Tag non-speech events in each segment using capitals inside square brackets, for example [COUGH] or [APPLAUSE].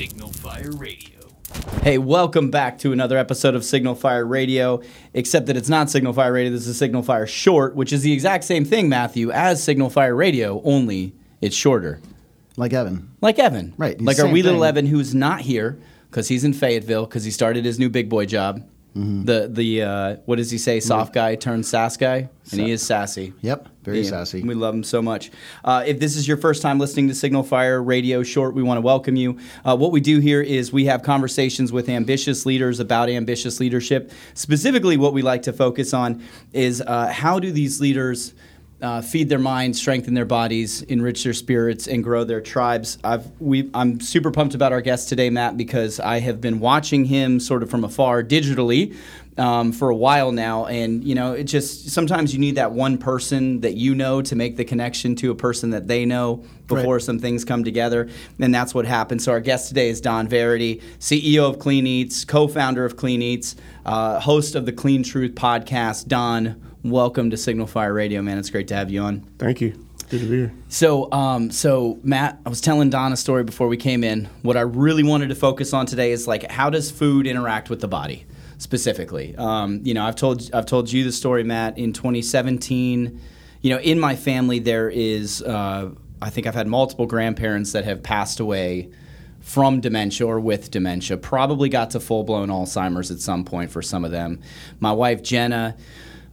Signal Fire Radio. Hey, welcome back to another episode of Signal Fire Radio, except that it's not Signal Fire Radio. This is Signal Fire Short, which is the exact same thing, Matthew, as Signal Fire Radio, only it's shorter. Like Evan. Like Evan. Right, Like our same wee little. Evan who's not here because he's in Fayetteville because he started his new big boy job. Mm-hmm. The, the uh, what does he say? Soft guy turned sass guy? And he is sassy. Yep, very Yeah, sassy. We love him so much. Uh, if this is your first time listening to Signal Fire Radio Short, we want to welcome you. Uh, what we do here is we have conversations with ambitious leaders about ambitious leadership. Specifically, what we like to focus on is uh, how do these leaders uh, feed their minds, strengthen their bodies, enrich their spirits, and grow their tribes. I've, we, I'm super pumped about our guest today, Matt, because I have been watching him sort of from afar digitally um, for a while now, and you know, it just sometimes you need that one person that you know to make the connection to a person that they know before Right. some things come together, and that's what happened. So our guest today is Don Verity, CEO of Clean Eats, co-founder of Clean Eats, uh, host of the Clean Truth podcast. Don, welcome to Signal Fire Radio, man. It's great to have you on. Thank you. Good to be here. So, um, so Matt, I was telling Don a story before we came in. What I really wanted to focus on today is like how does food interact with the body, specifically. Um, you know, I've told I've told you the story, Matt. In 2017, you know, in my family there is, uh, I think I've had multiple grandparents that have passed away from dementia or with dementia. Probably got to full blown Alzheimer's at some point for some of them. My wife Jenna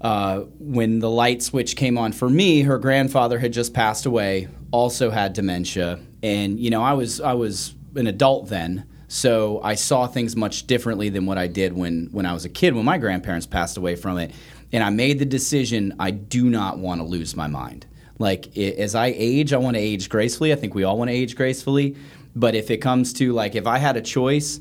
uh, when the light switch came on for me, her grandfather had just passed away, also had dementia, and you know I was I was an adult then, so I saw things much differently than what I did when when I was a kid when my grandparents passed away from it, and I made the decision I do not want to lose my mind. Like i as I age, I want to age gracefully. I think we all want to age gracefully, but if it comes to like if I had a choice,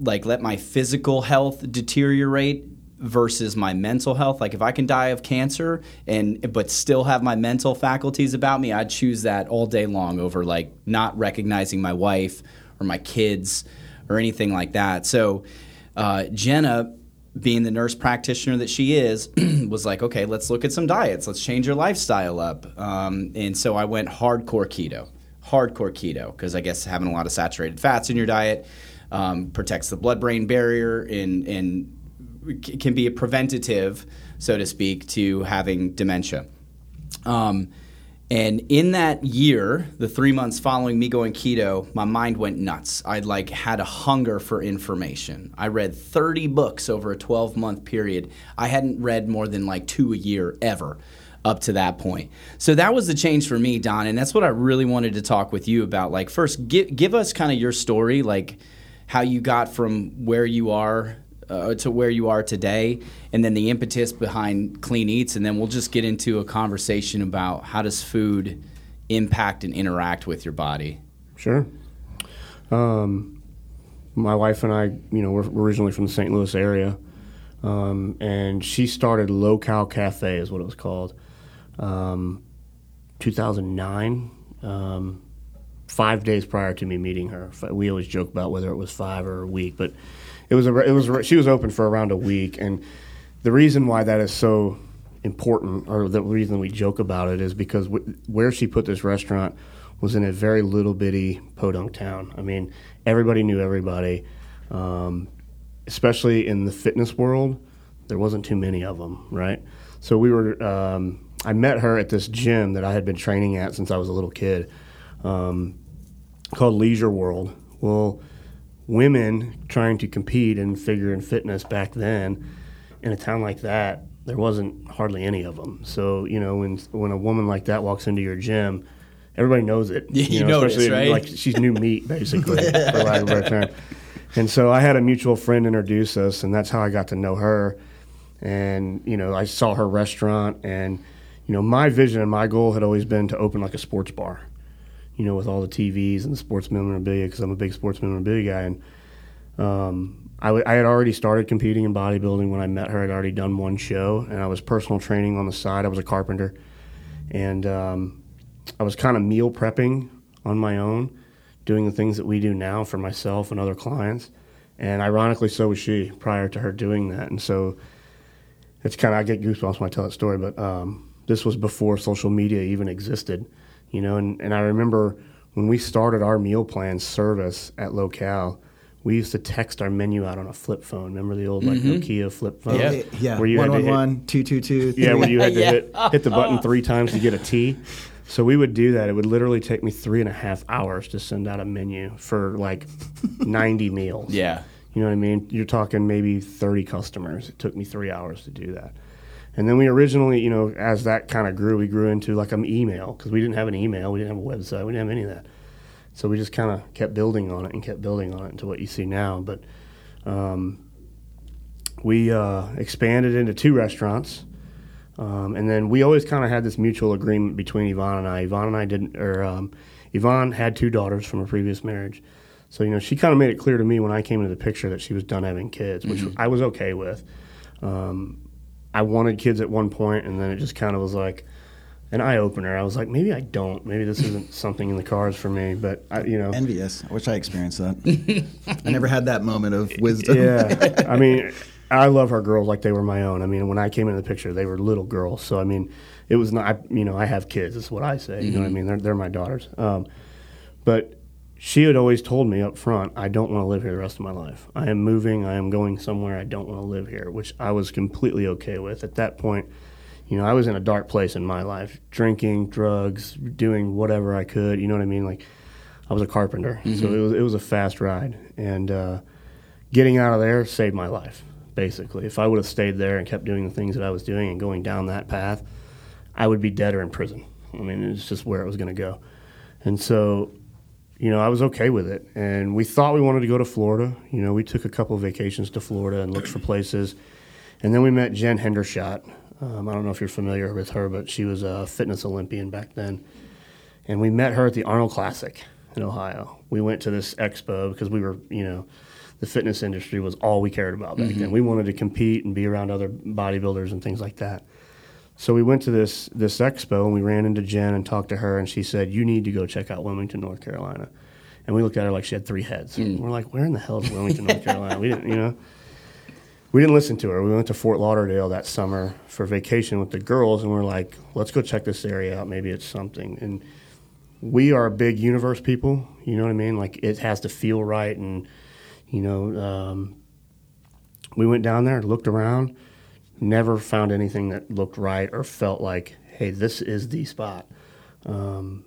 like let my physical health deteriorate versus my mental health. Like if I can die of cancer and but still have my mental faculties about me, I'd choose that all day long over like not recognizing my wife or my kids or anything like that. So uh, Jenna being the nurse practitioner that she is, [CLEARS THROAT] was like, okay, let's look at some diets. Let's change your lifestyle up. Um, and so I went hardcore keto, hardcore keto, because I guess having a lot of saturated fats in your diet um, protects the blood-brain barrier and and can be a preventative, so to speak, to having dementia. Um, and in that year, the three months following me going keto, my mind went nuts. I like had a hunger for information. I read 30 books over a 12 month period. I hadn't read more than like two a year ever up to that point. So that was the change for me, Don, and that's what I really wanted to talk with you about. Like first, give give us kind of your story, like how you got from where you are uh, to where you are today, and then the impetus behind Clean Eats, and then we'll just get into a conversation about how does food impact and interact with your body. Sure. Um, my wife and I, you know, we're originally from the St. Louis area, um, and she started Low Cal Cafe, is what it was called, um, 2009. Um, five days prior to me meeting her, we always joke about whether it was five or a week, but it was a, it was she was open for around a week, and the reason why that is so important, or the reason we joke about it, is because w- where she put this restaurant was in a very little bitty podunk town. I mean, everybody knew everybody, um, especially in the fitness world. There wasn't too many of them, right? So we were. Um, I met her at this gym that I had been training at since I was a little kid, um, called Leisure World. Well, women trying to compete in figure and fitness back then in a town like that, there wasn't hardly any of them. So you know, when when a woman like that walks into your gym, everybody knows it. [LAUGHS] Yeah, you know, notice, right? Like she's new meat, basically, [LAUGHS] for lack of a term. And so I had a mutual friend introduce us, and that's how I got to know her. And you know, I saw her restaurant, and you know, my vision and my goal had always been to open like a sports bar. You know, with all the TVs and the sports memorabilia, because I'm a big sports memorabilia guy, and um, I, w- I had already started competing in bodybuilding when I met her. I'd already done one show, and I was personal training on the side. I was a carpenter, and um, I was kind of meal prepping on my own, doing the things that we do now for myself and other clients. And ironically, so was she prior to her doing that. And so it's kind of I get goosebumps when I tell that story. But um, this was before social media even existed, you know. And, and I remember when we started our meal plan service at Low Cal, we used to text our menu out on a flip phone. Remember the old like mm-hmm. Nokia flip phone? Yeah. Yeah. Where you had to one hit- one two two two. Yeah, where you had to Yeah. hit, [LAUGHS] hit the button three oh. times to get a T. So we would do that. It would literally take me three and a half hours to send out a menu for like 90 [LAUGHS] meals. Yeah. You know what I mean? You're talking maybe 30 customers. It took me three hours to do that. And then we originally, you know, as that kind of grew, we grew into like an email because we didn't have an email, we didn't have a website, we didn't have any of that. So we just kind of kept building on it and kept building on it into what you see now. But um, we uh, expanded into two restaurants. Um, and then we always kind of had this mutual agreement between Yvonne and I. Yvonne and I didn't, or um, Yvonne had two daughters from a previous marriage. So, you know, she kind of made it clear to me when I came into the picture that she was done having kids, which I was okay with. Um, I wanted kids at one point, and then it just kind of was like an eye opener. I was like, maybe I don't. Maybe this isn't [LAUGHS] something in the cards for me. But, I, you know. Envious. I wish I experienced that. I never had that moment of wisdom. Yeah, I mean, [LAUGHS] I love our girls like they were my own. I mean, when I came into the picture, they were little girls. So I mean, it was not. I, you know, I have kids. Is what I say. You know what I mean? They're they're my daughters. Um, but she had always told me up front, I don't want to live here the rest of my life. I am moving. I am going somewhere. I don't want to live here, which I was completely okay with at that point. You know, I was in a dark place in my life, drinking, drugs, doing whatever I could. You know what I mean? Like, I was a carpenter, so it was it was a fast ride, and uh, getting out of there saved my life. Basically, if I would have stayed there and kept doing the things that I was doing and going down that path, I would be dead or in prison. I mean, it's just where it was going to go, and so you know, I was okay with it. And we thought we wanted to go to Florida. You know, we took a couple of vacations to Florida and looked for places. And then we met Jen Hendershott. Um, I don't know if you're familiar with her, but she was a fitness Olympian back then. And we met her at the Arnold Classic in Ohio. We went to this expo because we were, you know, the fitness industry was all we cared about back then. We wanted to compete and be around other bodybuilders and things like that. So we went to this this expo and we ran into Jen and talked to her and she said, "You need to go check out Wilmington, North Carolina." And we looked at her like she had three heads. We're like, "Where in the hell is Wilmington, North Carolina?" We didn't, you know. We didn't listen to her. We went to Fort Lauderdale that summer for vacation with the girls, and we're like, "Let's go check this area out. Maybe it's something." And we are big universe people. You know what I mean? Like it has to feel right, and you know, um, we went down there, looked around, never found anything that looked right or felt like, hey, this is the spot. Um,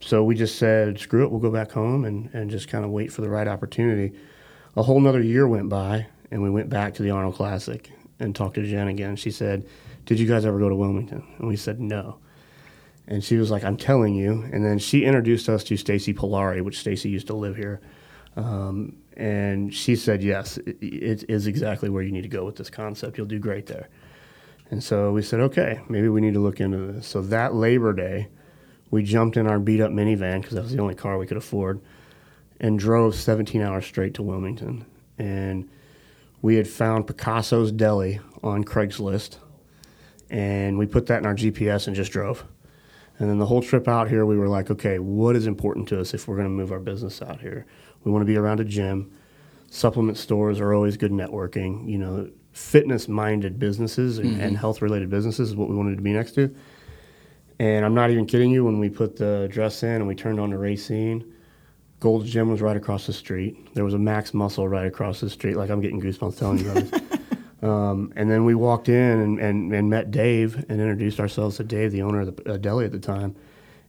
so we just said, screw it, we'll go back home and, and just kind of wait for the right opportunity. A whole nother year went by, and we went back to the Arnold Classic and talked to Jen again. She said, Did you guys ever go to Wilmington? And we said, No. And she was like, I'm telling you. And then she introduced us to Stacy Polari, which Stacy used to live here. Um, and she said, Yes, it, it is exactly where you need to go with this concept. You'll do great there. And so we said, Okay, maybe we need to look into this. So that Labor Day, we jumped in our beat up minivan because that was the only car we could afford and drove 17 hours straight to Wilmington. And we had found Picasso's Deli on Craigslist, and we put that in our GPS and just drove. And then the whole trip out here, we were like, okay, what is important to us if we're going to move our business out here? We want to be around a gym. Supplement stores are always good networking. You know, fitness minded businesses and, and health related businesses is what we wanted to be next to. And I'm not even kidding you, when we put the address in and we turned on to Racine, Gold's Gym was right across the street. There was a Max Muscle right across the street. Like I'm getting goosebumps telling you about this. [LAUGHS] Um, and then we walked in and, and, and met Dave and introduced ourselves to Dave, the owner of the uh, deli at the time.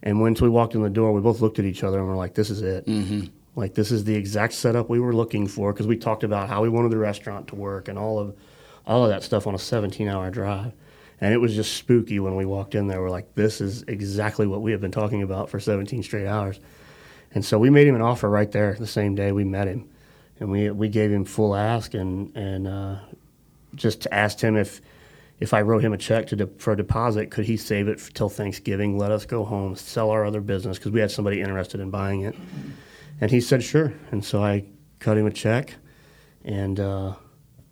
And once we walked in the door, we both looked at each other and we're like, "This is it. Like this is the exact setup we were looking for." Because we talked about how we wanted the restaurant to work and all of all of that stuff on a 17-hour drive. And it was just spooky when we walked in there. We're like, "This is exactly what we have been talking about for 17 straight hours." And so we made him an offer right there the same day we met him, and we we gave him full ask and and uh, just asked him if if I wrote him a check to de- for a deposit, could he save it till Thanksgiving? Let us go home, sell our other business because we had somebody interested in buying it, and he said sure. And so I cut him a check, and uh,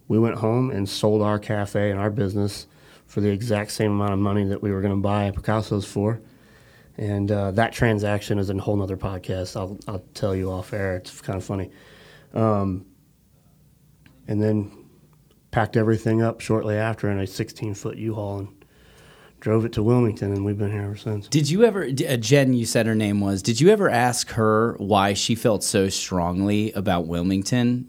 we went home and sold our cafe and our business for the exact same amount of money that we were going to buy Picasso's for. And uh, that transaction is a whole nother podcast. I'll, I'll tell you off air. It's kind of funny. Um, and then packed everything up shortly after in a 16 foot U-Haul and drove it to Wilmington, and we've been here ever since. Did you ever, uh, Jen, you said her name was, did you ever ask her why she felt so strongly about Wilmington?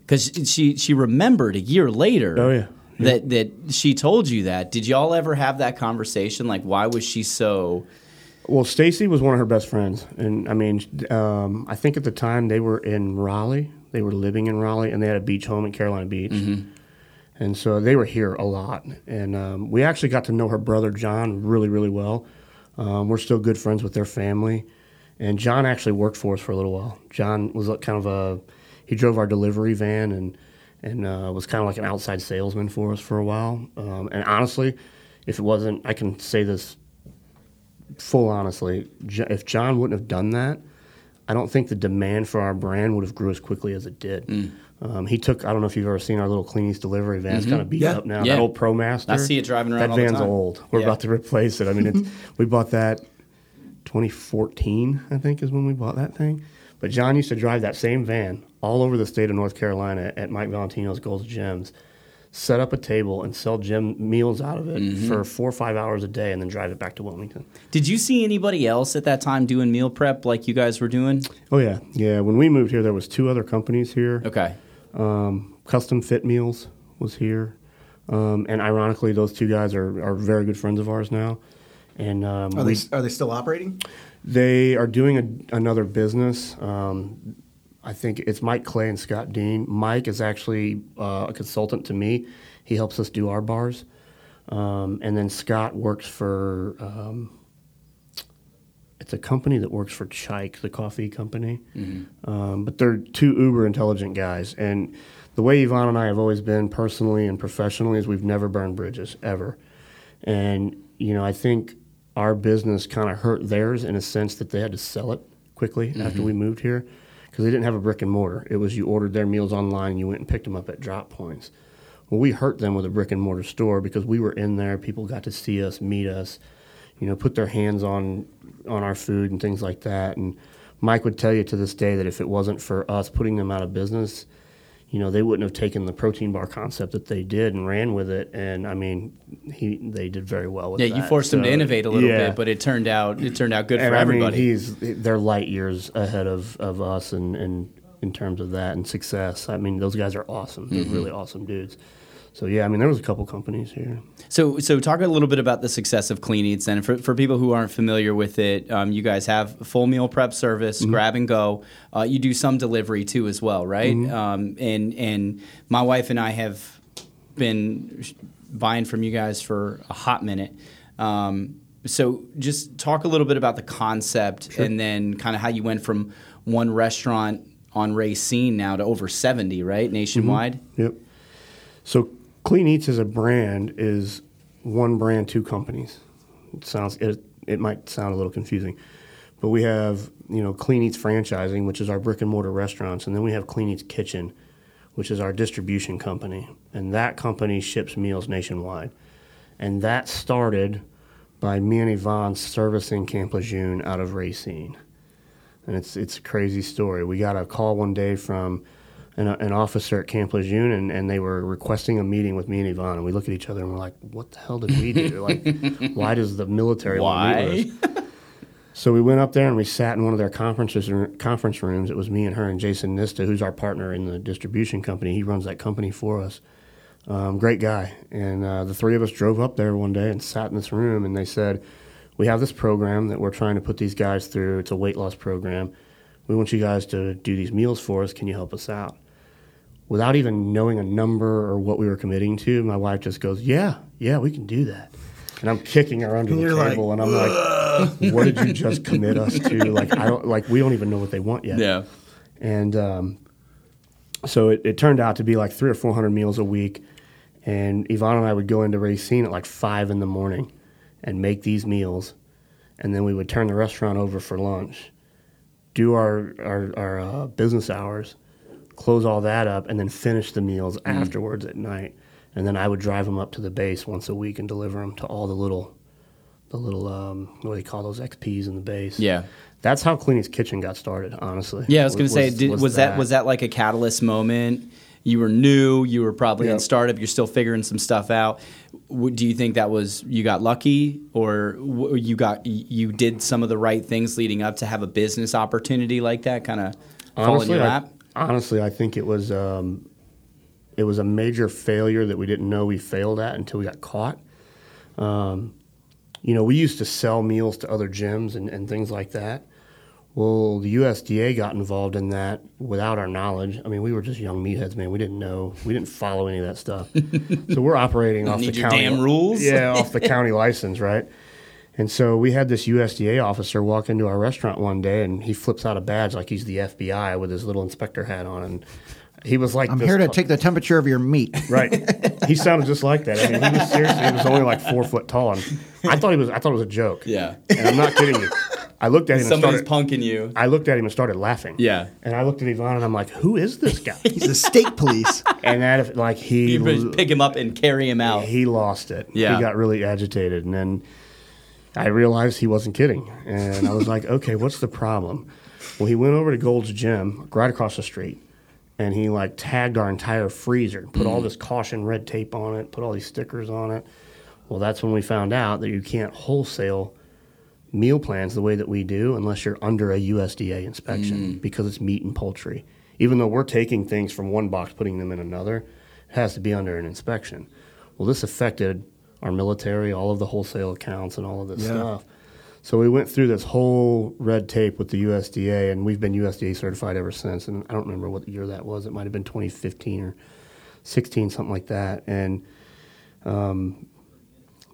Because she, she remembered a year later Oh, yeah. that, that she told you that. Did y'all ever have that conversation? Like, why was she so. Well, Stacy was one of her best friends, and I mean, um, I think at the time they were in Raleigh. They were living in Raleigh, and they had a beach home at Carolina Beach, and so they were here a lot. And um, we actually got to know her brother John really, really well. Um, we're still good friends with their family, and John actually worked for us for a little while. John was kind of a he drove our delivery van and and uh, was kind of like an outside salesman for us for a while. Um, and honestly, if it wasn't, I can say this full honestly, if John wouldn't have done that, I don't think the demand for our brand would have grew as quickly as it did. Mm. Um, he took. I don't know if you've ever seen our little Clean Eats delivery van. It's kind of beat Yeah. up now. Mm-hmm. Yeah. That old ProMaster. I see it driving around That van's old. We're Yeah. about to replace it. I mean, it's, [LAUGHS] we bought that 2014. I think is when we bought that thing. But John used to drive that same van all over the state of North Carolina at Mike Valentino's Gold's Gyms, set up a table and sell gym meals out of it Mm-hmm. for four or five hours a day, and then drive it back to Wilmington. Did you see anybody else at that time doing meal prep like you guys were doing? Oh yeah, yeah. When we moved here, there was two other companies here. Okay. Um, Custom Fit Meals was here, um, and ironically, those two guys are, are very good friends of ours now. And um, Are we, they are they still operating? they are doing a, another business. Um, I think it's Mike Clay and Scott Dean. Mike is actually uh, a consultant to me. He helps us do our bars, um, and then Scott works for. It's a company that works for Chike, the coffee company. Um, but they're two uber intelligent guys. And the way Yvonne and I have always been personally and professionally is we've never burned bridges, ever. And, you know, I think our business kind of hurt theirs in a sense that they had to sell it quickly after we moved here because they didn't have a brick and mortar. It was you ordered their meals online and you went and picked them up at drop points. Well, we hurt them with a brick and mortar store because we were in there. People got to see us, meet us, you know, put their hands on on our food and things like that. And Mike would tell you to this day that if it wasn't for us putting them out of business, you know, they wouldn't have taken the protein bar concept that they did and ran with it. And I mean, he they did very well with Yeah, that. Yeah, you forced them to innovate a little yeah. bit, but it turned out it turned out good and for I everybody. mean, he's they're light years ahead of, of us and, and in terms of that and success. I mean, those guys are awesome. They're Mm-hmm. really awesome dudes. So yeah, I mean, there was a couple companies here. So, so talk a little bit about the success of Clean Eats. And for, for people who aren't familiar with it, um, you guys have full meal prep service, grab and go. Uh, you do some delivery too, as well, right? Um, and and my wife and I have been buying from you guys for a hot minute. Um, so, just talk a little bit about the concept, and then kind of how you went from one restaurant on Racine now to over seventy, right, nationwide. Yep. So Clean Eats as a brand is one brand, two companies. It sounds it, it might sound a little confusing, but we have you know Clean Eats franchising, which is our brick and mortar restaurants, and then we have Clean Eats Kitchen, which is our distribution company, and that company ships meals nationwide, and that started by me and Yvonne servicing Camp Lejeune out of Racine and it's it's a crazy story. We got a call one day from an, an officer at Camp Lejeune, and, and they were requesting a meeting with me and Yvonne. And we look at each other and we're like, "What the hell did we do? [LAUGHS] like, why does the military want to meet with us?" [LAUGHS] So we went up there and we sat in one of their conferences conference rooms. It was me and her and Jason Nista, who's our partner in the distribution company. He runs that company for us. Um, great guy. And uh, the three of us drove up there one day and sat in this room, and they said, "We have this program that we're trying to put these guys through. It's a weight loss program. We want you guys to do these meals for us. Can you help us out?" Without even knowing a number or what we were committing to, my wife just goes, "Yeah, yeah, we can do that." And I'm kicking her under And the you're like, table, and I'm like, "What did you just commit us to? Like, I don't like. We don't even know what they want yet." Yeah. And um, so it, it turned out to be like three or four hundred meals a week. And Yvonne and I would go into Racine at like five in the morning and make these meals. And then we would turn the restaurant over for lunch, do our, our, our uh, business hours, close all that up, and then finish the meals afterwards at night. And then I would drive them up to the base once a week and deliver them to all the little, the little um, what do they call those XPs in the base? Yeah. That's how Clean Eats Kitchen got started, honestly. Yeah, I was going to say, did, was, that. that was that like a catalyst moment? You were new. You were probably in startup. You're still figuring some stuff out. Do you think that was you got lucky, or you got you did some of the right things leading up to have a business opportunity like that kind of fall in honestly, your I, lap? Honestly, I think it was um, it was a major failure that we didn't know we failed at until we got caught. Um, you know, we used to sell meals to other gyms and, and things like that. Well, the USDA got involved in that without our knowledge. I mean, we were just young meatheads, man. We didn't know. We didn't follow any of that stuff. [LAUGHS] so we're operating off the county damn rules? Yeah, off the [LAUGHS] county license, right? And so we had this USDA officer walk into our restaurant one day, and he flips out a badge like he's the FBI with his little inspector hat on, and he was like, I'm here to tall- take the temperature of your meat. [LAUGHS] Right. He sounded just like that. I mean, he was seriously. He was only like four foot tall, and I thought he was. I thought it was a joke. Yeah. And I'm not kidding you. I looked at him. Somebody's and started, punking you. I looked at him and started laughing. Yeah. And I looked at Yvonne and I'm like, "Who is this guy?" [LAUGHS] He's the state police. and that like he You pick him up and carry him out. he lost it. Yeah. He got really agitated, and then I realized he wasn't kidding, and I was like, [LAUGHS] "Okay, what's the problem?" Well, he went over to Gold's Gym right across the street, and he like tagged our entire freezer, put all this caution red tape on it, put all these stickers on it. Well, that's when we found out that you can't wholesale meal plans the way that we do unless you're under a USDA inspection mm. because it's meat and poultry. Even though we're taking things from one box, putting them in another, it has to be under an inspection. Well, this affected our military, all of the wholesale accounts, and all of this Yeah. stuff. So we went through this whole red tape with the USDA, and we've been USDA certified ever since. And I don't remember what year that was. It might have been 2015 or 16, something like that. And um,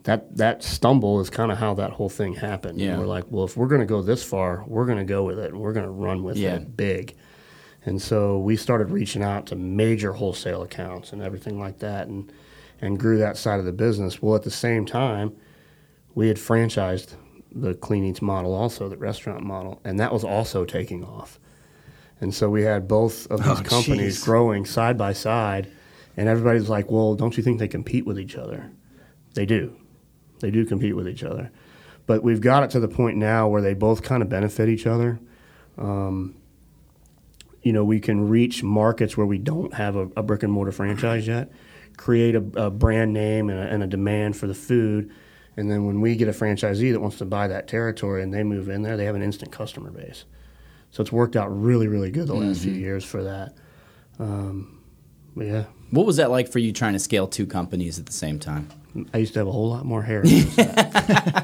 that that stumble is kind of how that whole thing happened. Yeah. We're like, well, if we're going to go this far, we're going to go with it, and we're going to run with Yeah. it big. And so we started reaching out to major wholesale accounts and everything like that, and and grew that side of the business. Well, at the same time, we had franchised the Clean Eats model, also the restaurant model, and that was also taking off. And so we had both of these Oh, companies jeez. growing side by side, and everybody's like, "Well, don't you think they compete with each other?" They do. They do compete with each other. But we've got it to the point now where they both kind of benefit each other. Um, you know, we can reach markets where we don't have a, a brick and mortar franchise yet, create a, a brand name and a, and a demand for the food. And then when we get a franchisee that wants to buy that territory and they move in there, they have an instant customer base. So it's worked out really, really good the last few years for that. Um, but yeah, What was that like for you trying to scale two companies at the same time? I used to have a whole lot more hair. [LAUGHS]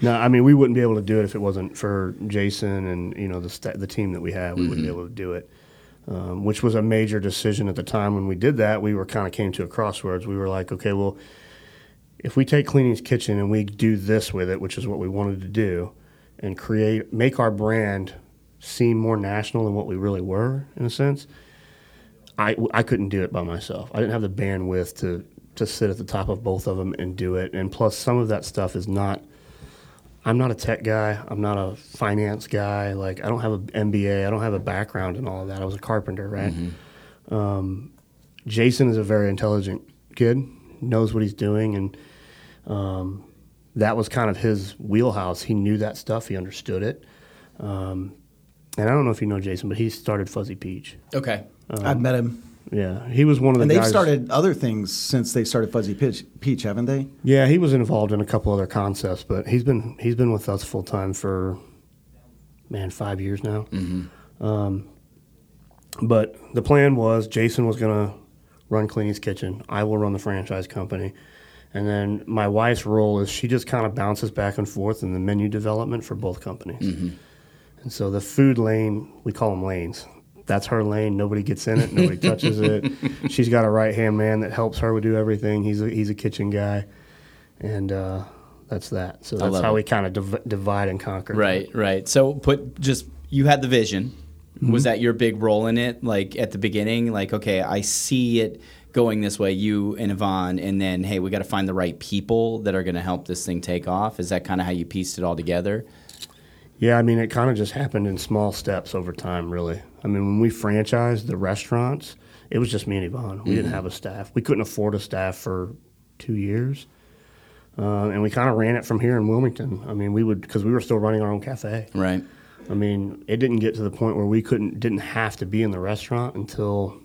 no, I mean we wouldn't be able to do it if it wasn't for Jason and you know the sta the team that we have. We wouldn't be able to do it, um, which was a major decision at the time when we did that. We were kind of came to a crossroads. We were like, okay, well, if we take Clean Eats Kitchen and we do this with it, which is what we wanted to do, and create make our brand seem more national than what we really were in a sense. I, I couldn't do it by myself. I didn't have the bandwidth to to sit at the top of both of them and do it. And plus, some of that stuff is not. I'm not a tech guy. I'm not a finance guy. Like I don't have an MBA. I don't have a background in all of that. I was a carpenter, right? Um, Jason is a very intelligent kid. Knows what he's doing, and um, that was kind of his wheelhouse. He knew that stuff. He understood it. Um, and I don't know if you know Jason, but he started Fuzzy Peach. Okay. I've met him. Yeah, he was one of the And they've guys. started other things since they started Fuzzy Peach, Peach haven't they? Yeah, he was involved in a couple other concepts, but he's been he's been with us full time for man five years now. Um, but the plan was Jason was going to run Clean Eats Kitchen. I will run the franchise company, and then my wife's role is she just kind of bounces back and forth in the menu development for both companies. And so the food lane, we call them lanes. That's her lane. Nobody gets in it. Nobody touches it. [LAUGHS] She's got a right hand man that helps her with do everything. He's a, he's a kitchen guy, and uh, that's that. So that's how it. we kind of div- divide and conquer. Right, right. So put just you had the vision. Was that your big role in it? Like at the beginning, like okay, I see it going this way. You and Yvonne, and then hey, we got to find the right people that are going to help this thing take off. Is that kind of how you pieced it all together? Yeah, I mean, it kind of just happened in small steps over time, really. I mean, when we franchised the restaurants, it was just me and Yvonne. We didn't have a staff. We couldn't afford a staff for two years. Uh, and we kind of ran it from here in Wilmington. I mean, we would, because we were still running our own cafe. Right. I mean, it didn't get to the point where we couldn't, didn't have to be in the restaurant until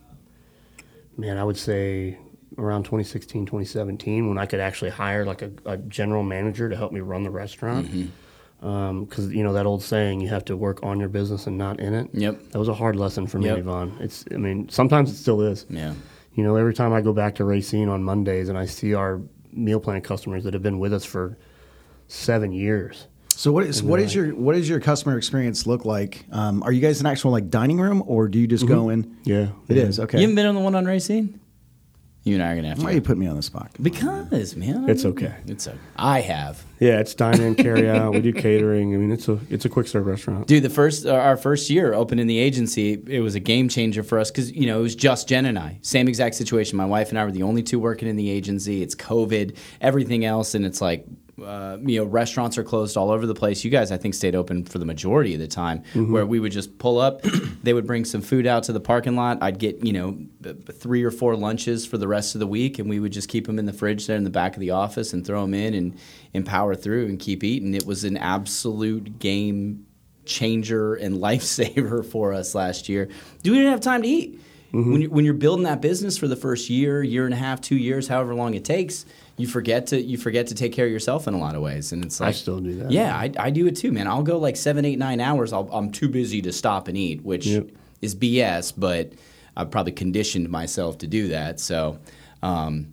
man, I would say around 2016, 2017, when I could actually hire like a, a general manager to help me run the restaurant. Because you know that old saying, you have to work on your business and not in it. Yep. That was a hard lesson for me, Yep. Yvonne. It's, I mean, sometimes it still is. Yeah. You know, every time I go back to Racine on Mondays and I see our meal plan customers that have been with us for seven years. So what is what is your what does your customer experience look like? Um, are you guys an actual like dining room, or do you just go in? Yeah, It yeah. is okay. You haven't been on the one on Racine? You and I are gonna have to. Why you put me on the spot? Because man, It's okay. It's okay. I have. Yeah, it's dine in, carry out. We do [LAUGHS] catering. I mean, it's a it's a quick serve restaurant. Dude, the first uh, our first year opening the agency, it was a game changer for us because you know it was just Jen and I, same exact situation. My wife and I were the only two working in the agency. It's COVID, everything else, and it's like. Uh, you know, restaurants are closed all over the place. You guys, I think, stayed open for the majority of the time, where we would just pull up. [CLEARS THROAT] they would bring some food out to the parking lot. I'd get, you know, three or four lunches for the rest of the week, and we would just keep them in the fridge there in the back of the office and throw them in and, and power through and keep eating. It was an absolute game changer and [LAUGHS] lifesaver for us last year. We didn't have time to eat. When, you, when you're building that business for the first year, year and a half, two years, however long it takes, you forget to you forget to take care of yourself in a lot of ways, and it's like I still do that. Yeah, I, I do it too, man. I'll go like seven, eight, nine hours. I'll, I'm too busy to stop and eat, which Yep. is BS. But I've probably conditioned myself to do that. So. Um,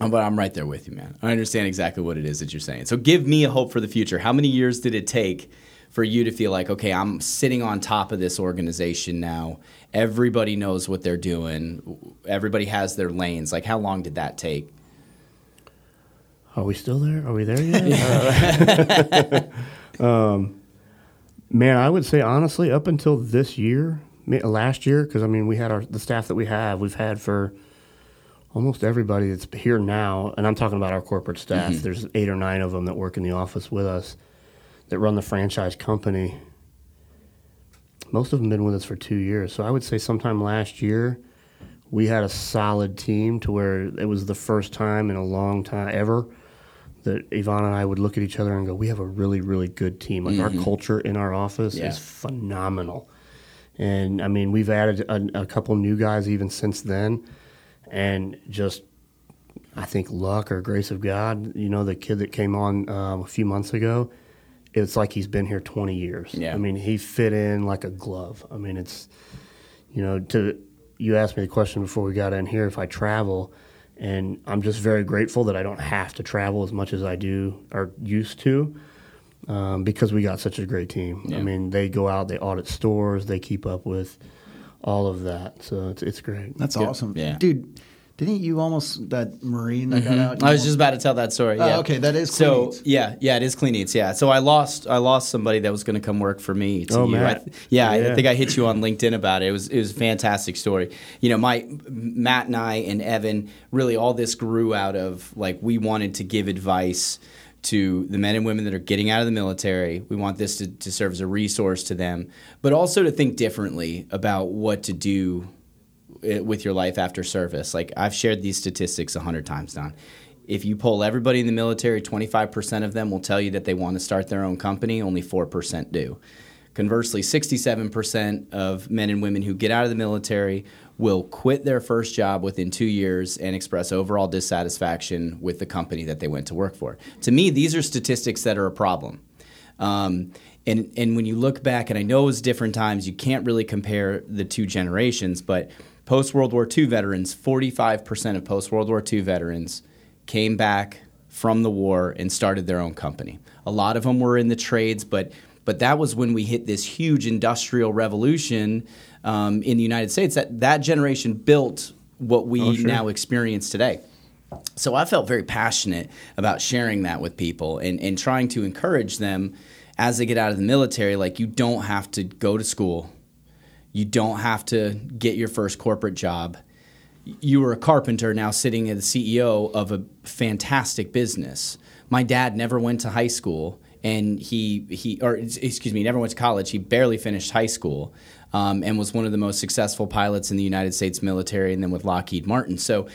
But I'm right there with you, man. I understand exactly what it is that you're saying. So give me a hope for the future. How many years did it take for you to feel like, okay, I'm sitting on top of this organization now? Everybody knows what they're doing. Everybody has their lanes. Like, how long did that take? Are we still there? Are we there yet? [LAUGHS] [LAUGHS] um, man, I would say honestly, up until this year, last year, because I mean, we had our the staff that we have, we've had for almost everybody that's here now, and I'm talking about our corporate staff. There's eight or nine of them that work in the office with us that run the franchise company. Most of them been with us for two years, so I would say sometime last year we had a solid team to where it was the first time in a long time ever that Yvonne and I would look at each other and go, "We have a really, really good team. Like our culture in our office Yeah. is phenomenal." And I mean, we've added a, a couple new guys even since then, and just I think luck or grace of God. You know, the kid that came on um, a few months ago, it's like he's been here 20 years. Yeah. I mean, he fit in like a glove. I mean, it's you know, to you asked me the question before we got in here if I travel, and I'm just very grateful that I don't have to travel as much as I do or used to. Um, because we got such a great team. Yeah. I mean, they go out, they audit stores, they keep up with all of that. So it's it's great. That's Yeah. awesome, Yeah. dude. Didn't you almost that Marine that got mm-hmm. out? I was just about to tell that story. Oh, yeah. okay, that is Clean so. Eats. Yeah, yeah, it is clean eats. Yeah. So I lost, I lost somebody that was going to come work for me. To Oh, you. Matt. I th- yeah, I think I hit you on LinkedIn about it. It was, it was a fantastic story. You know, my Matt and I and Evan really all this grew out of like we wanted to give advice to the men and women that are getting out of the military. We want this to, to serve as a resource to them, but also to think differently about what to do it- with your life after service. Like I've shared these statistics a hundred times, Don. If you poll everybody in the military, 25% of them will tell you that they want to start their own company. Only 4% do. Conversely, 67% of men and women who get out of the military will quit their first job within two years and express overall dissatisfaction with the company that they went to work for. To me, these are statistics that are a problem. Um, and, and when you look back, and I know it was different times, you can't really compare the two generations, but post World War II veterans, 45% of post World War II veterans came back from the war and started their own company. A lot of them were in the trades, but but that was when we hit this huge industrial revolution um, in the United States. That that generation built what we Oh, sure. now experience today. So I felt very passionate about sharing that with people and, and trying to encourage them as they get out of the military. Like, you don't have to go to school, you don't have to get your first corporate job. You were a carpenter now sitting as the CEO of a fantastic business. My dad never went to high school and he, he or excuse me, never went to college. He barely finished high school um, and was one of the most successful pilots in the United States military and then with Lockheed Martin. So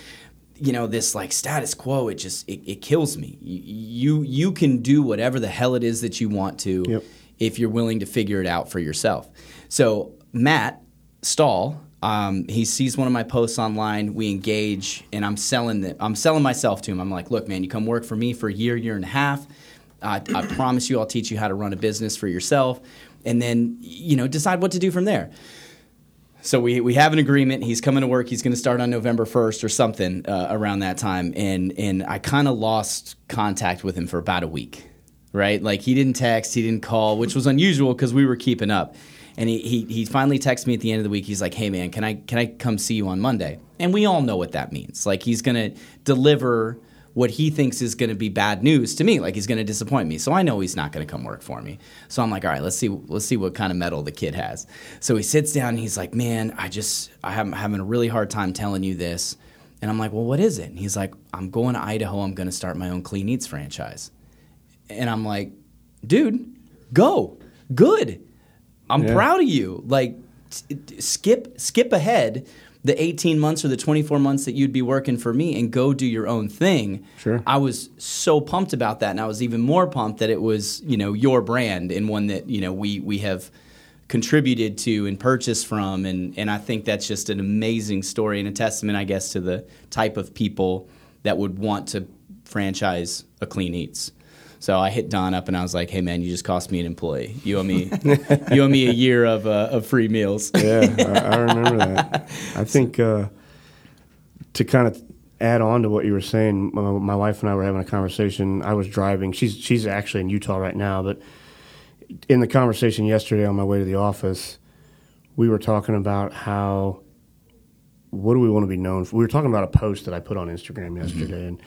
you know this like status quo it just it, it kills me you you can do whatever the hell it is that you want to Yep. if you're willing to figure it out for yourself so matt stahl Um, he sees one of my posts online. We engage, and I'm selling the, I'm selling myself to him. I'm like, look, man, you come work for me for a year, year and a half. I, I promise you, I'll teach you how to run a business for yourself, and then you know decide what to do from there. So we, we have an agreement. He's coming to work. He's going to start on November first or something uh, around that time. And and I kind of lost contact with him for about a week, right? Like he didn't text, he didn't call, which was unusual because we were keeping up. And he, he he finally texts me at the end of the week. He's like, "Hey man, can I can I come see you on Monday?" And we all know what that means. Like he's going to deliver what he thinks is going to be bad news to me. Like he's going to disappoint me. So i know he's not going to come work for me. So i'm like all right let's see let's see what kind of metal the kid has. So he sits down and he's like man i just i'm having a really hard time telling you this. And i'm like well what is it? And he's like i'm going to idaho. I'm going to start my own clean eats franchise. And i'm like dude go. Good i'm Yeah. proud of you like skip skip ahead the 18 months or the 24 months that you'd be working for me and go do your own thing Sure. I was so pumped about that, and I was even more pumped that it was you know your brand and one that you know we we have contributed to and purchased from, and and I think that's just an amazing story and a testament, I guess, to the type of people that would want to franchise a Clean Eats. So I hit Don up and I was like, "Hey man, you just cost me an employee. You owe me, [LAUGHS] you owe me a year of uh, of free meals." yeah, I, I remember that. I [LAUGHS] think uh, to kind of add on to what you were saying, my, my wife and I were having a conversation. I was driving. She's she's actually in Utah right now, but in the conversation yesterday on my way to the office, we were talking about how what do we want to be known for? We were talking about a post that I put on Instagram yesterday, and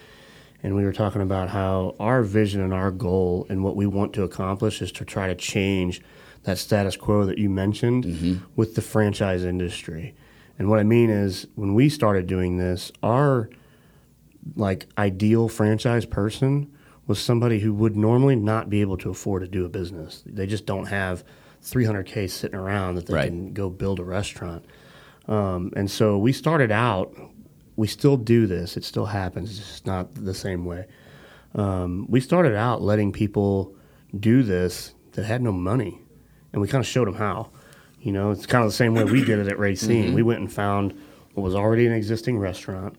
and we were talking about how our vision and our goal and what we want to accomplish is to try to change that status quo that you mentioned with the franchise industry. And what I mean is, when we started doing this, our like ideal franchise person was somebody who would normally not be able to afford to do a business. They just don't have 300k sitting around that they Right. can go build a restaurant. Um, and so we started out. We still do this. It still happens. It's just not the same way. Um, we started out letting people do this that had no money, and we kind of showed them how. You know, it's kind of the same way we did it at Racine. We went and found what was already an existing restaurant.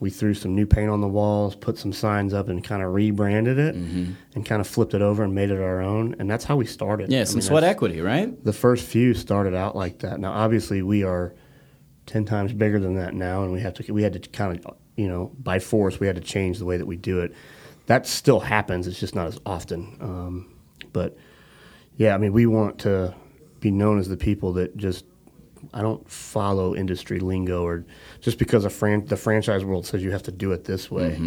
We threw some new paint on the walls, put some signs up, and kind of rebranded it, and kind of flipped it over and made it our own. And that's how we started. Yeah, I some mean, sweat equity, right? the first few started out like that. Now, obviously, we are ten times bigger than that now, and we have to we had to kind of you know by force we had to change the way that we do it. That still happens. It's just not as often. Um, but yeah, I mean, we want to be known as the people that just. I don't follow industry lingo, or just because a fran- the franchise world says you have to do it this way.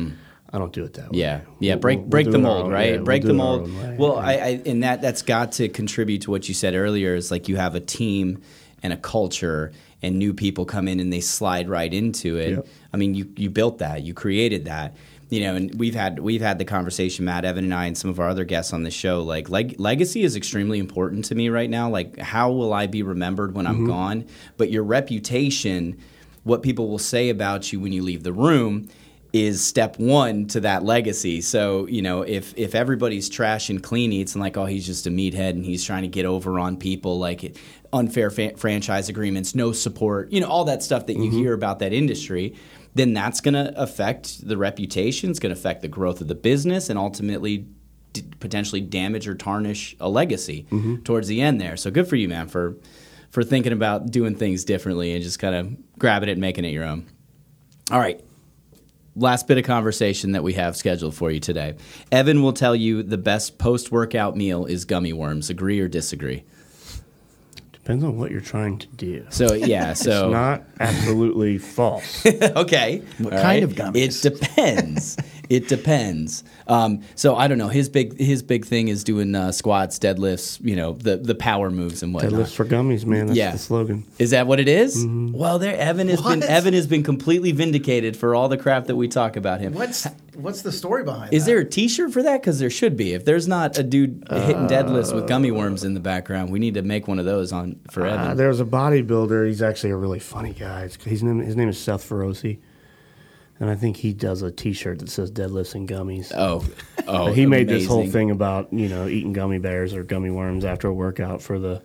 I don't do it that way. Mm-hmm. Yeah, yeah. We'll- break we'll- break we'll the do it our mold, own- right? yeah, we'll break do the mold. Well, I, I and that that's got to contribute to what you said earlier. Is like you have a team and a culture, and new people come in and they slide right into it. Yep. I mean, you you built that, you created that. You know, and we've had we've had the conversation, Matt, Evan, and I, and some of our other guests on the show. Like, leg- legacy is extremely important to me right now. Like, how will I be remembered when I'm mm-hmm. gone? But your reputation, what people will say about you when you leave the room, is step one to that legacy. So you know, if if everybody's trash and clean eats and like, oh, he's just a meathead and he's trying to get over on people, like unfair fa- franchise agreements, no support, you know, all that stuff that you mm-hmm. hear about that industry, then that's going to affect the reputation. It's going to affect the growth of the business, and ultimately. d- Potentially damage or tarnish a legacy mm-hmm. towards the end there. So good for you, man, for for thinking about doing things differently and just kind of grabbing it and making it your own. All right, last bit of conversation that we have scheduled for you today. Evan will tell you the best post workout meal is gummy worms. Agree or disagree? Depends on what you're trying to do. So yeah, It's so not absolutely false. [LAUGHS] okay. What All kind of gummies? It depends. [LAUGHS] it depends. Um, so I don't know. His big his big thing is doing uh, squats, deadlifts. You know the the power moves and whatnot. Deadlifts for gummies, man. That's Yeah. the slogan. Is that what it is? Mm-hmm. Well, there Evan has been Evan has been completely vindicated for all the crap that we talk about him. What's what's the story behind? Is that? there a T-shirt for that? Because there should be. If there's not a dude hitting deadlifts with gummy worms in the background, we need to make one of those on for Evan. Uh, there's a bodybuilder. He's actually a really funny guy. His, name, his name is Seth Feroce. And I think he does a T-shirt that says "Deadlifts and Gummies." oh, oh, he made this whole thing about you know eating gummy bears or gummy worms after a workout for the,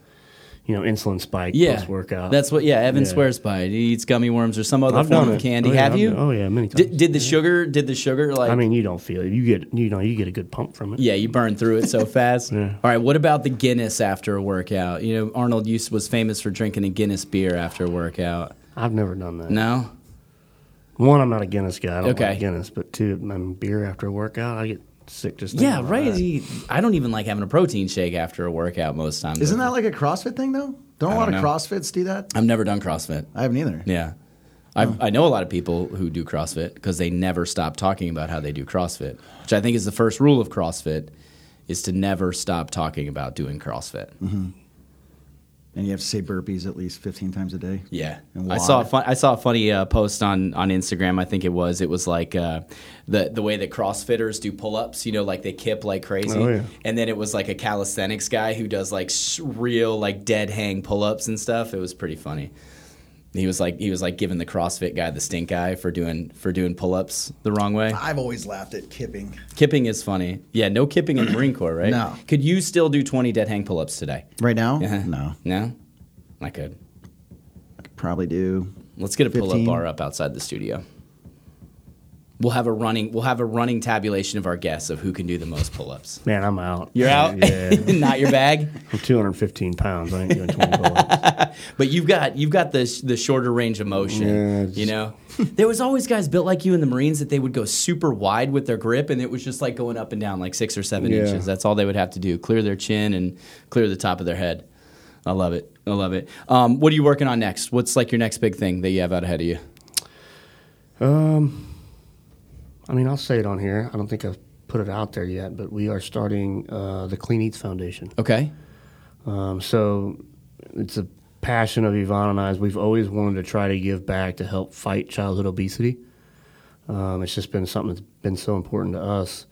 you know, insulin spike Yeah, post workout. That's what. Yeah, Evan Yeah. swears by it. He eats gummy worms or some other I've form of candy. Oh, yeah, Have I've you? done- oh, yeah, many times. Did, did the sugar? Did the sugar like? I mean, you don't feel it. You get you know you get a good pump from it. Yeah, you burn through it so fast. [LAUGHS] Yeah. All right, what about the Guinness after a workout? You know, Arnold used was famous for drinking a Guinness beer after a workout. I've never done that. No, One, I'm not a Guinness guy. I don't Okay. like Guinness. But two, I mean, beer after a workout, I get sick just. yeah, right. that. I don't even like having a protein shake after a workout most times. Isn't that like a CrossFit thing though? Don't a I lot don't of know. CrossFits do that? I've never done CrossFit. I haven't either. Yeah. I've, oh. I know a lot of people who do CrossFit because they never stop talking about how they do CrossFit, which I think is the first rule of CrossFit, is to never stop talking about doing CrossFit. Mm-hmm. And you have to say burpees at least 15 times a day. Yeah, And I saw a fun, I saw a funny uh, post on on Instagram. I think it was it was like uh, the the way that CrossFitters do pull ups. You know, like they kip like crazy. Oh, yeah. And then it was like a calisthenics guy who does like sh- real like dead hang pull ups and stuff. It was pretty funny. He was like he was like giving the CrossFit guy the stink eye for doing for doing pull ups the wrong way. I've always laughed at kipping. Kipping is funny. Yeah, no kipping in the Marine Corps, right? No. Could you still do twenty dead hang pull ups today? Right now? Yeah. No. No. I could. I could probably do. Let's get a pull-up bar up outside the studio. We'll have a running we'll have a running tabulation of our guests of who can do the most pull-ups. Man, I'm out. You're out? Yeah, [LAUGHS] Not your bag? I'm 215 pounds. I ain't doing 20 [LAUGHS] pull-ups. But you've got you've got the the shorter range of motion, Yeah, it's- you know. there was always guys built like you in the Marines that they would go super wide with their grip and it was just like going up and down like 6 or 7 Yeah. inches. That's all they would have to do. Clear their chin and clear the top of their head. I love it. I love it. Um, what are you working on next? What's like your next big thing that you have out ahead of you? Um, I mean, I'll say it on here. I don't think I've put it out there yet, but we are starting uh, the Clean Eats Foundation. Okay. Um, so it's a passion of Yvonne and I's. We've always wanted to try to give back to help fight childhood obesity. Um, it's just been something that's been so important to us.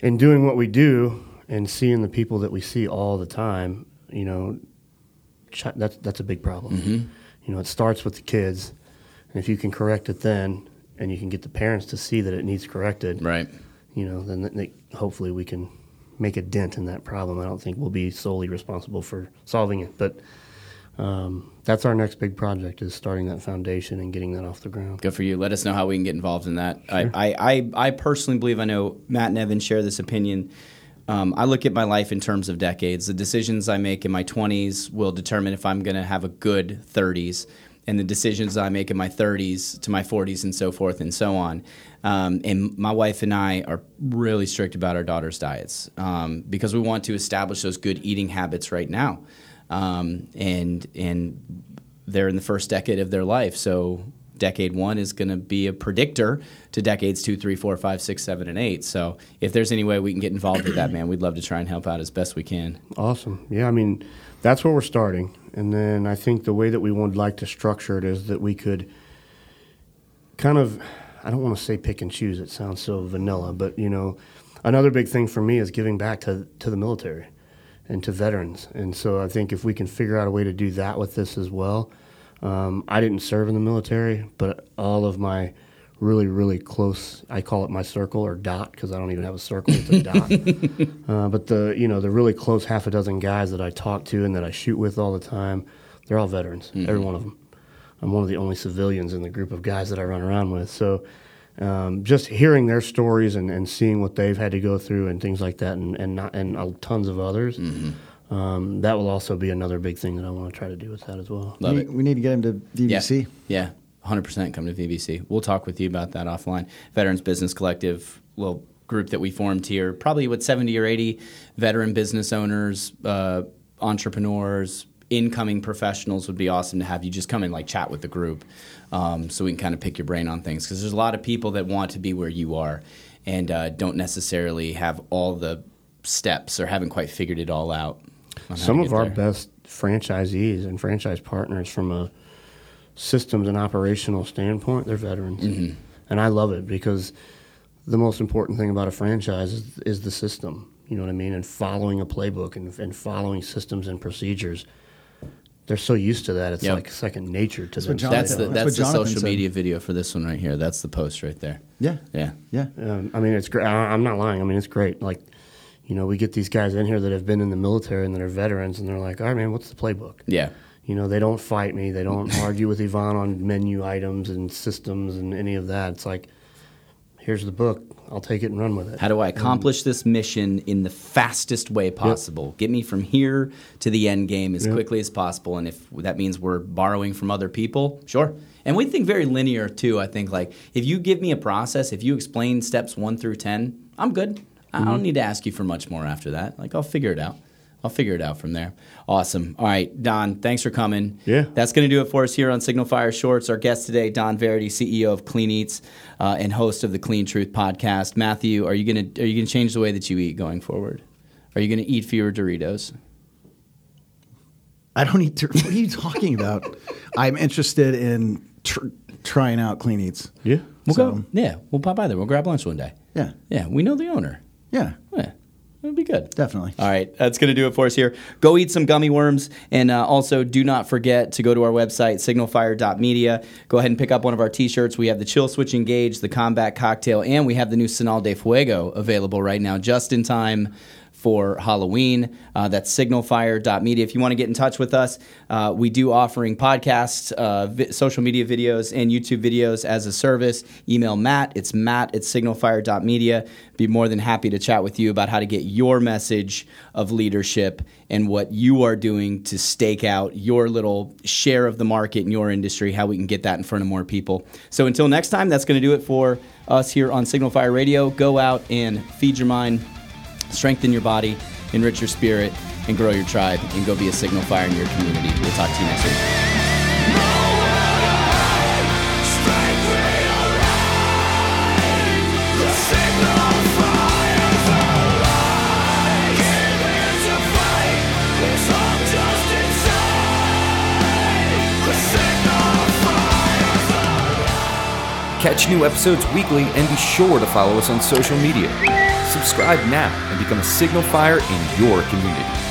In doing what we do and seeing the people that we see all the time, you know, chi- that's that's a big problem. You know, it starts with the kids, and if you can correct it then, and you can get the parents to see that it needs corrected, Right. you know, then they, hopefully we can make a dent in that problem. I don't think we'll be solely responsible for solving it, but um, that's our next big project is starting that foundation and getting that off the ground. Good for you. Let us know how we can get involved in that. I, I, I, I personally believe I know Matt and Evan share this opinion. Um, I look at my life in terms of decades. The decisions I make in my 20s will determine if I'm going to have a good 30s, and the decisions I make in my 30s to my 40s and so forth and so on. Um, and my wife and I are really strict about our daughters' diets um, because we want to establish those good eating habits right now. Um, and and they're in the first decade of their life. So decade one is going to be a predictor to decades two, three, four, five, six, seven, and eight. So if there's any way we can get involved with that, man, we'd love to try and help out as best we can. Awesome. Yeah, I mean, that's where we're starting. And then I think the way that we would like to structure it is that we could kind of, I don't want to say pick and choose, it sounds so vanilla, but you know, another big thing for me is giving back to, to the military and to veterans. And so I think if we can figure out a way to do that with this as well, um, I didn't serve in the military, but all of my really, really close, I call it my circle or dot because I don't even have a circle, it's a [LAUGHS] dot. Uh, but the you know the really close half a dozen guys that I talk to and that I shoot with all the time, they're all veterans, every one of them. I'm one of the only civilians in the group of guys that I run around with. So um, just hearing their stories and, and seeing what they've had to go through and things like that, and and, not, and uh, tons of others, um, that will also be another big thing that I want to try to do with that as well. Love we, it. we need to get him to VBC. Yeah. Yeah. 100% come to VBC. We'll talk with you about that offline. Veterans Business Collective, little group that we formed here, probably with 70 or 80 veteran business owners, uh, entrepreneurs, incoming professionals would be awesome to have you just come and like chat with the group um, so we can kind of pick your brain on things because there's a lot of people that want to be where you are and uh, don't necessarily have all the steps or haven't quite figured it all out. On how Some of our there. best franchisees and franchise partners from a systems and operational standpoint, they're veterans. Mm-hmm. And I love it because the most important thing about a franchise is, is the system. You know what I mean? And following a playbook and, and following systems and procedures. They're so used to that; it's Yep. like second nature to them. what John- That's the That's that's the social said. media video for this one right here. That's the post right there. Yeah. Yeah. Yeah. Um, I mean, it's great. I, I'm not lying. I mean, it's great. Like, you know, we get these guys in here that have been in the military and that are veterans, and they're like, all right, man, what's the playbook? Yeah. You know, they don't fight me. They don't [LAUGHS] argue with Yvonne on menu items and systems and any of that. It's like, here's the book. I'll take it and run with it. How do I accomplish this mission in the fastest way possible? Get me from here to the end game as Yep. quickly as possible. And if that means we're borrowing from other people, sure. And we think very linear too. I think like if you give me a process, if you explain steps one through ten, I'm good. I Mm-hmm. don't need to ask you for much more after that. Like I'll figure it out. I'll figure it out from there. Awesome. All right, Don, thanks for coming. Yeah. That's going to do it for us here on Signal Fire Shorts. Our guest today, Don Verity, CEO of Clean Eats uh, and host of the Clean Truth podcast. Matthew, are you going to are you going to change the way that you eat going forward? Are you going to eat fewer Doritos? I don't need to. What are you talking about? [LAUGHS] I'm interested in tr- trying out Clean Eats. Yeah. We'll So- go. Yeah, we'll pop by there. We'll grab lunch one day. Yeah, Yeah, we know the owner. Yeah, Yeah, it'll be good. definitely. All right, that's going to do it for us here. Go eat some gummy worms. And uh, also, do not forget to go to our website, signalfire.media. Go ahead and pick up one of our t shirts. We have the Chill Switch Engage, the Combat Cocktail, and we have the new Sinal de Fuego available right now, just in time for Halloween. Uh, that's signalfire.media. If you want to get in touch with us, uh, we do offering podcasts, uh, vi- social media videos, and YouTube videos as a service. Email Matt. It's matt at signalfire.media. Be more than happy to chat with you about how to get your message of leadership and what you are doing to stake out your little share of the market in your industry, how we can get that in front of more people. So until next time, that's going to do it for us here on Signal Fire Radio. Go out and feed your mind strengthen your body, enrich your spirit, and grow your tribe, and go be a signal fire in your community. We'll talk to you next week. Catch new episodes weekly and be sure to follow us on social media. Subscribe now and become a signal fire in your community.